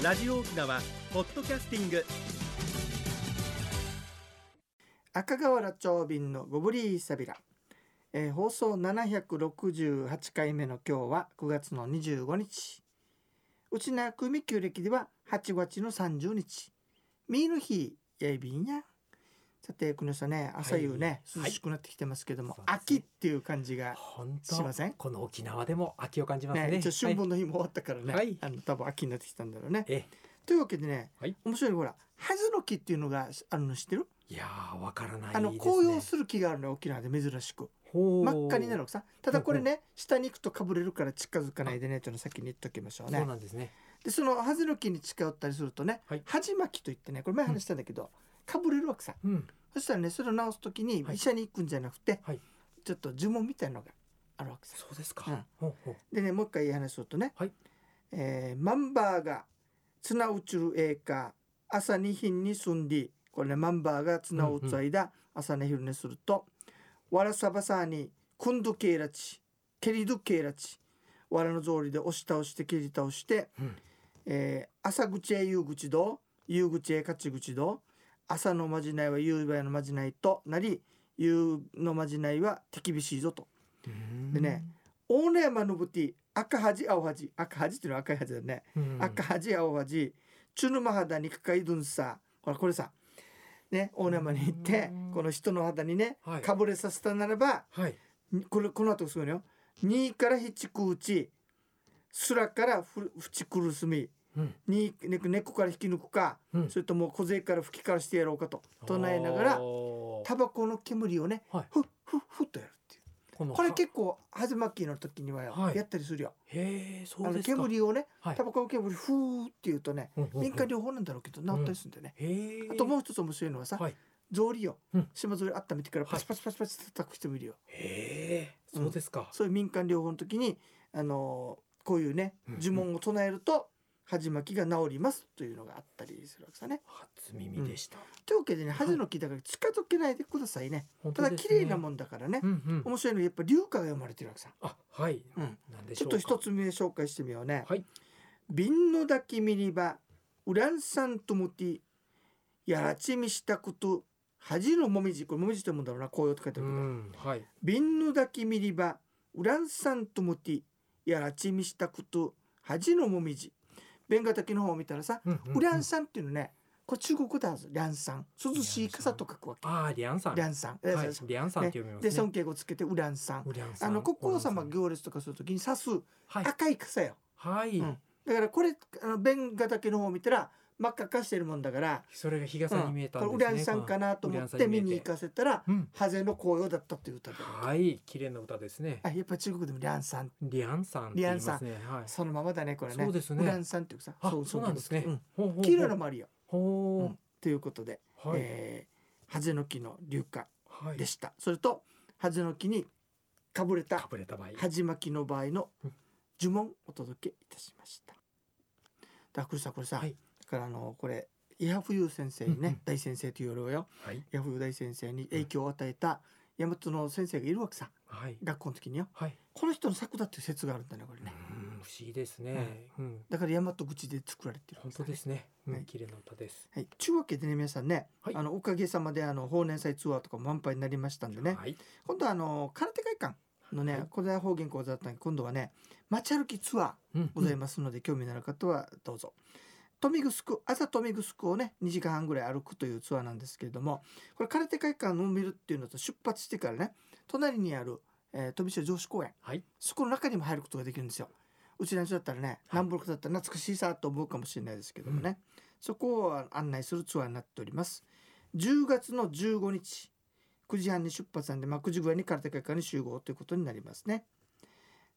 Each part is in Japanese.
ラジオ沖縄ポッドキャスティング。赤瓦町便のゴブリーサビラ、えー放送768回目の今日は9月の25日。うちな組旧暦では8月の30日。ミーの日やいびんや。さて国さんね朝夕ね、はい。涼しくなってきてますけども、秋っていう感じが本当しません？この沖縄でも秋を感じますね。ね春分の日も終わったからね、はい。あの多分秋になってきたんだろうね。えというわけでね、はい。面白いのほらハズの木っていうのがあるの知ってる、いやーわからないあの紅葉する木があるの沖縄で珍しく。真っ赤になるさ。ただこれね下に行くとかぶれるから近づかないでねというのを先に言っときましょうそうねなんですね。でそのハズの木に近寄ったりするとね、はい。ハジマキといってねこれ前話したんだけど、かぶれるわけさ。うん。そしたらねそれを直す時にはい。医者に行くんじゃなくて、はい。ちょっと呪文みたいなのがあるわけさ。そうですか、うん。ほうほう。でねもう一回いい話するとね、はい。えーマンバーが綱打ちるええか朝に品に住んでこれねマンバーが綱を打つ間、朝寝昼寝するとわらさばさにくんどけいらちけりどけいらちわらの草履で押し倒して蹴り倒して、うん。えー朝口へ夕口ど夕口へ勝ち口ど朝のまじないは夕べのまじないとなり夕のまじないは手厳しいぞと。うん。でね大野山のぶて赤恥青恥。赤恥っていうのは赤い恥だよね、うん。赤恥青恥。チュヌマ肌にかかいどんさほらこれさ。ね大野山に行ってうん。この人の肌にねはい。かぶれさせたならばはい。にこれこの後すごいのよ。2から7くうち。すらからふふちくるすみうん。にね猫から引き抜くか、うん。それとも小勢から吹きからしてやろうかと唱えながらタバコの煙をねはい。ふっふっふっとやるっていう。これ結構ハズマキの時にははい。やったりするよ、へえそあのうですか。煙をねはい。タバコの煙ふーって言うとねうんうんうん民間療法なんだろうけど治ったりするんだよね、へえあともう一つ面白いのはさ、はい。草履よ、うん。島草履温めてからはいパチパチパチパチ叩く人もいるよ、へえそうですか、そういう民間療法の時にあのーこういうねうんうん。呪文を唱えると恥巻きが治りますというのがあったりするわけさね。初耳でした、というわけでね恥の木だから近づけないでくださいね。ただ本当ですね。綺麗なもんだからね、うんうん。面白いのはやっぱ龍歌が読まれてるわけさ。あはい、うん。なんでしちょっょうかと一つ目紹介してみようね。はい瓶の抱きミリバウランサントムティやらちみしたこと恥のもみじこれもみじと思うんだろうな紅葉って書いてうあるけど、んはい瓶の抱きミリバウランサントムティやらちみしたこと恥のもみじ弁が滝の方を見たらさ、うんうんうん。ウランサンっていうのねこれ中国語だはずリャンサン涼しい傘と書くわけ。ああリャンさん。リャンサン、はい。リャンさんって読みますね。で尊敬語つけてウリャンさん。あの国王様行列とかするときに刺す赤い傘よ、はい、うん。だからこれあの弁が岳の方を見たら真っ赤っかしてるもんだから、それが日傘に見えたんこですね、れウランさんかなと思ってに見に行かせたらうん。ハゼの紅葉だったっていう歌で、はい綺麗な歌ですね。あやっぱ中国でもリャンさん。リャンさんって言いますね。はい。そのままだねこれね。そうですね。ウランさんっていうさあそうなんです。ね、黄色いのもあるよ、ほう、うん。ということで、はい、えーハゼの木の流歌はい。でした、それとハゼの木にかぶれたかぶれた場合。はじまきの場合のうん呪文をお届けいたしました。だからさこれさ、はい。だからあのこれ伊波冬先生にね、うんうん。大先生というよりよはい。伊波冬大先生に影響を与えた大和の先生がいるわけさはい。学校の時によ。はい。この人の作だっていう説があるんだねこれね。うん不思議ですね、うん。だから大和口で作られてるわ本当ですね、うんはい綺麗な歌です。はい、ちゅうわけでね皆さんね、はい。あのおかげさまであの法年祭ツアーとかも満杯になりましたんでね、はい。今度はあの空手会館のね、はい。古代方言講座だったんで今度はね街歩きツアーうん。ございますので、興味のある方はどうぞ。豊見城朝豊見城をね2時間半ぐらい歩くというツアーなんですけれどもこれ空手会館を見るっていうのと出発してからね隣にある、えー、富城城址公園はいそこの中にも入ることができるんですよ。うちの人だったらね南北だったら懐かしいさと思うかもしれないですけどもね、そこを案内するツアーになっております。10月の15日9時半に出発なんで、まあ、9時ぐらいに空手会館に集合ということになりますね。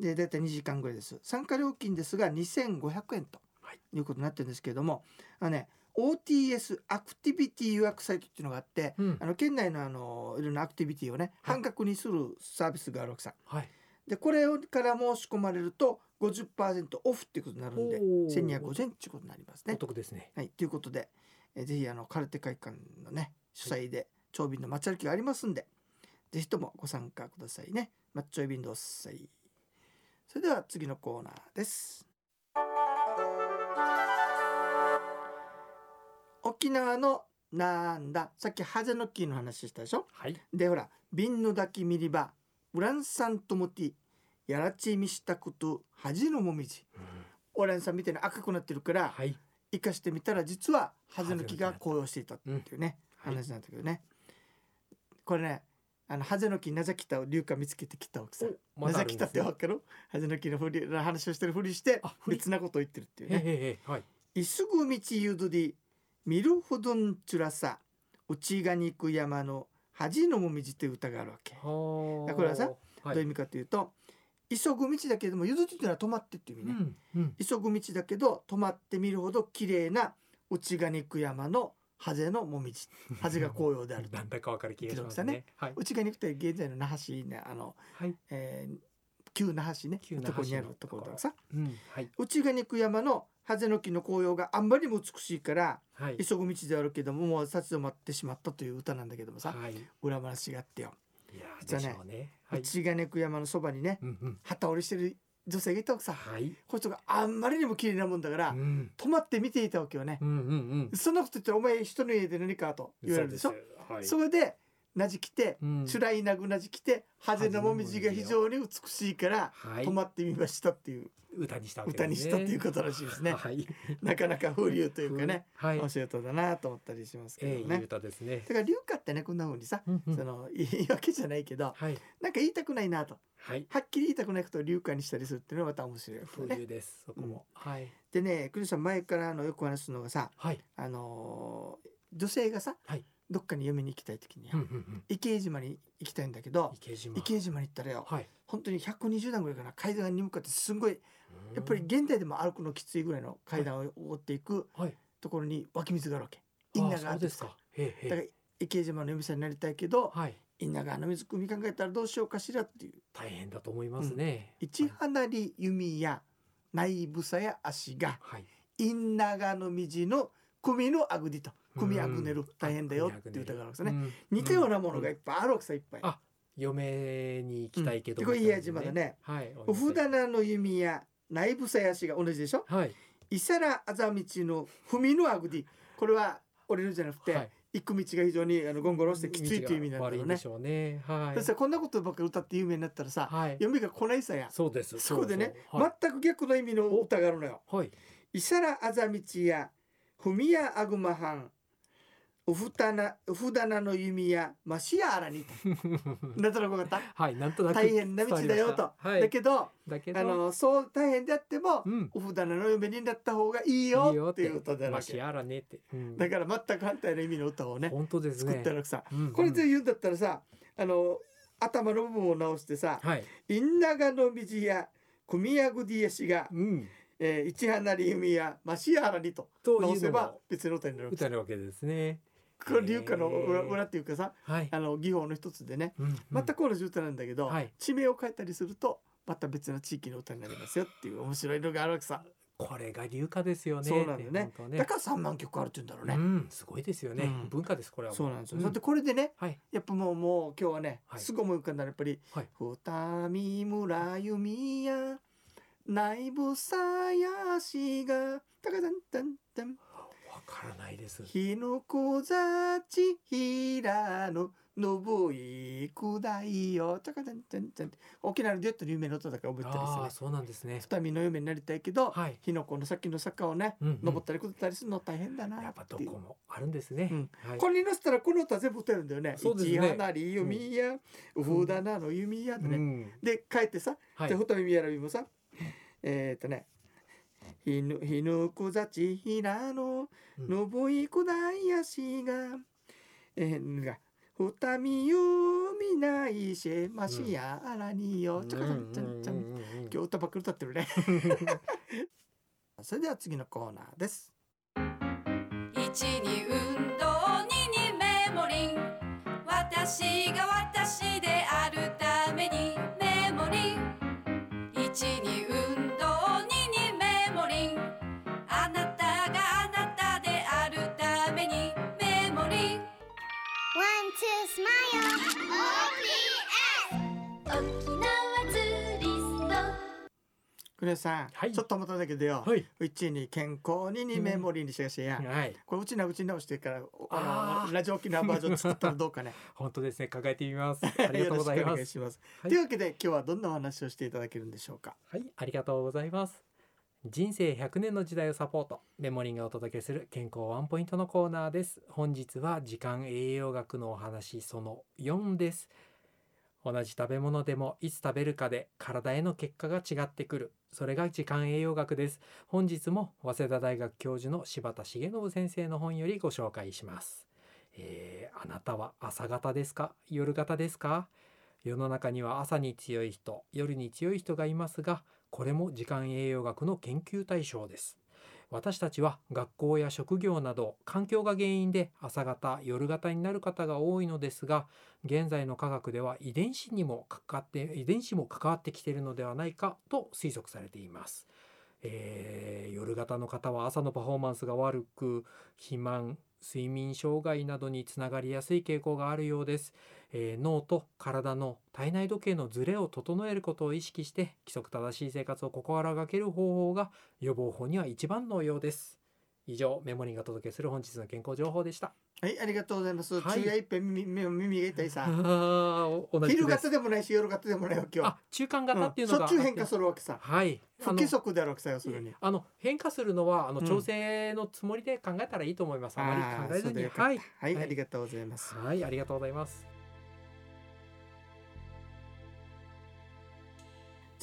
で大体2時間ぐらいです。参加料金ですが2500円とはいいうことになってるんですけれども、あのね OTS アクティビティ予約サイトっていうのがあって、うんあの県内のあのいろんなアクティビティをねはい半額にするサービスがあるわけさ。はいでこれをから申し込まれると50%オフっていうことになるんでおー1250円っていうことになりますおね。得ですねはい、ということで、えーぜひあの空手会館のね主催で長瓶の街歩きがありますんで、ぜひともご参加くださいね。マッチョイビンドッサイ。それでは次のコーナーです。沖縄のなんだ？さっきハゼの木の話したでしょ？はい。でほら瓶の抱きミリバウランサントモティやらちみしたこと恥のもみじ。オランさんみたいに赤くなってるからはい。生かしてみたら実はハゼの木が紅葉していたっていうね、はい話なんだけどね。これねあのハゼの木なぜ来たを龍華見つけてきた奥さ。んおまなぜ来たってわかるハゼの木のふり話をしてるふりして別なことを言ってるっていうね。へはい。いすぐ道ゆどり見るほどんちゅらさ内がにく山の恥のもみじっていう歌があるわけ、はこれはさはい。どういう意味かというと急ぐ道だけどもゆずりっていうのは止まってっていう意味ね、うんうん。急ぐ道だけど止まってみるほど綺麗な内がにく山のハゼのもみじ。ハゼが紅葉であると。なんだかわかる気がします記録ね。はい。内がにくって現在の那覇市ねあの、はい。えー旧那覇市ね。とこにあるところだからさ。うんはい。内がにく山のハゼの木の紅葉があんまりにも美しいからはい。急ぐ道であるけどももう立ち止まってしまったという歌なんだけどもさはい。い裏話があってよ。や実はねね。はい。内がにく山のそばにねうんうん。旗折りしてる女性がいたわけさ。はい。この人があんまりにも綺麗なもんだからうん。止まって見ていたわけよね。うんうんそんなこと言ったらお前人の家で何かとうん言われるでしょ？そはい。それでなじきてうん。つらいなぐなじきてハゼのもみじが非常に美しいからはい。止まってみましたっていう。歌にしたわけ歌にしたっていうとことらしいですね。はい。なかなか風流というかねはい。面白い歌だなと思ったりしますけええいいどね歌ですね。だから龍華ってねこんな風にさうんうんその言い訳じゃないけどはい。なんか言いたくないなと。はい。はっきり言いたくないことを龍華にしたりするっていうのはまた面白いね。風流ですそこも。はい。でねクリスさん前からあのよく話すのがさはい。あのー女性がさ、はいどっかに嫁に行きたい時によ、うんうんうん。池江島に行きたいんだけど池江島。に行ったらよはい。本当に120段ぐらいかな階段に向かってすんごいやっぱり現代でも歩くのきついぐらいの階段を登っていくはい。ところに湧き水があるわけ。インナーがあってだから池江島の嫁さんになりたいけどはい。インナー川の水汲み考えたらどうしようかしらっていう。大変だと思いますね。一離り弓や内部さや足がはい。インナー川の水の組のあぐりと組あぐねるうん大変だよっていう歌があるんですね。うん。似たようなものがいっぱいあるわけさいっぱい。あ嫁に行きたいけどうん。でこれ家島だねはいお札棚の弓や内部さや足が同じでしょ？はい。伊皿あざ道の踏みのあぐり。これは降りるんじゃなくて、はい。行く道が非常にあのゴンゴロしてきついという意味なんだろうね。うね。はい。そしたらこんなことばっかり歌って有名になったらさ、はい。読みが来ないさや。そうです。そこでね全く逆の意味の歌があるのよ。はい。伊皿あざ道や踏みやあぐまはんおふたなおふだなの弓やましやあらに なんとなく分かっはいなんとなくた大変な道だよと、はい。だけどだけどあのそう大変であっても、うん。おふだなの嫁になった方がいいいいよよっていう歌だまらねって。うん。だから全く反対の意味の歌をね本当です作ねったらさ、うん。うんこれで言うんだったらさあの頭の部分を直してさはい「インナガの道や組やぐりやしが、うん。えー、市花り弓やましやらに」とと直せばいうのも別の歌になるわけ歌るわけですねこれ流歌の裏裏っていうかさはい。あの技法の一つでねうんうん。全く同じ歌なんだけど、はい。地名を変えたりするとまた別の地域の歌になりますよっていう面白いのがあるわけさ、これが流歌ですよね。そうなんだよね。本当だから3万曲あるって言うんだろうね、うんすごいですよね。うん。文化ですこれはそうなんですよ、うん。それでこれでねはい。やっぱもうもう今日はね、はい。すぐ思い浮かんだのはやっぱりはい「二見村弓や内部さやしがたかたんたんたんらないです。日の小座ち平の信いくだいよ。たかたんたんたん沖縄のデュエットの有名な歌だから覚えたりすね。そうなんですね。二見の嫁になりたいけど、はい。日の子の先の坂をね、うんうん。登ったり下ったりするの大変だなやっぱどこもあるんですね。うん。はい。これに乗せたらこの歌全部歌えるんだよね。そうですね。一花り弓や、うふだなの弓やでね。うん。で書いてさ、はい。で二見やらびもさ、えーっとね。ひぬひぬくざちひらのうん。のぼいくだいやしが、えー、が二見ゆみないしましやあらによ、ちゃかちゃんちゃんちゃん今日歌ばっかり歌ってるね。それでは次のコーナーです。一に運動二にメモリン。私が私であるためにメモリン。一に One, two, smile. OPS. 沖縄ツーリストク国吉さん、はいちょっと思ったんだけどよ、はい。うちに健康ににメモリーにしがしや、はい。これうちなうち直してからおあのラジオ沖縄バージョン作ったらどうかね 本当ですね。考えてみます。ありがとうございます。願いします、はいというわけで今日はどんなお話をしていただけるんでしょうか？はい、ありがとうございます。人生100年の時代をサポート。メモリンがお届けする健康ワンポイントのコーナーです。本日は時間栄養学のお話その4です。同じ食べ物でもいつ食べるかで体への結果が違ってくる。それが時間栄養学です。本日も早稲田大学教授の柴田重信先生の本よりご紹介します、えーあなたは朝型ですか？夜型ですか？世の中には朝に強い人夜に強い人がいますがこれも時間栄養学の研究対象です。私たちは学校や職業など環境が原因で朝型夜型になる方が多いのですが現在の科学では遺伝子にもかかって遺伝子も関わってきているのではないかと推測されています、えー夜型の方は朝のパフォーマンスが悪く肥満睡眠障害などにつながりやすい傾向があるようです。えー脳と体の体内時計のズレを整えることを意識して規則正しい生活を心がける方法が予防法には一番のようです。以上メモリーがお届けする本日の健康情報でした。はいありがとうございます、はい。昼夜いっぺん耳耳耳が痛いさ。あー同じ昼くです型でもないし夜型でもないわけよあ中間型っていうのが、うん。しょっち変化するわけさ。はい。あ不の規則であるわけさ要するに。あの変化するのはあのうん。調整のつもりで考えたらいいと思います、あまり考えずに。そうでよかった。はい。はい、はい。ありがとうございます。はいありがとうございます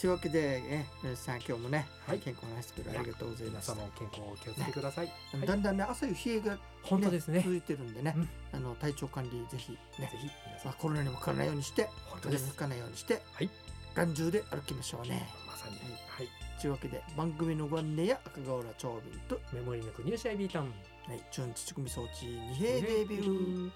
というわけでね皆さん今日もね、はい。健康の話してくれてありがとうございます皆健康をお気をつけください、はい。だんだんね朝夕冷えが、本当ですね。続いてるんでね、うん。あの体調管理ぜひねぜひ皆さん。まあ、コロナにもかからないようにして本当です。風邪にひかないようにして、はい。頑丈で歩きましょうね。まさに。はい。というわけで番組のご案内や赤瓦長瓶と、メモリーの国吉アイビータウン。はい、チュンチチコミ装置二平デビルル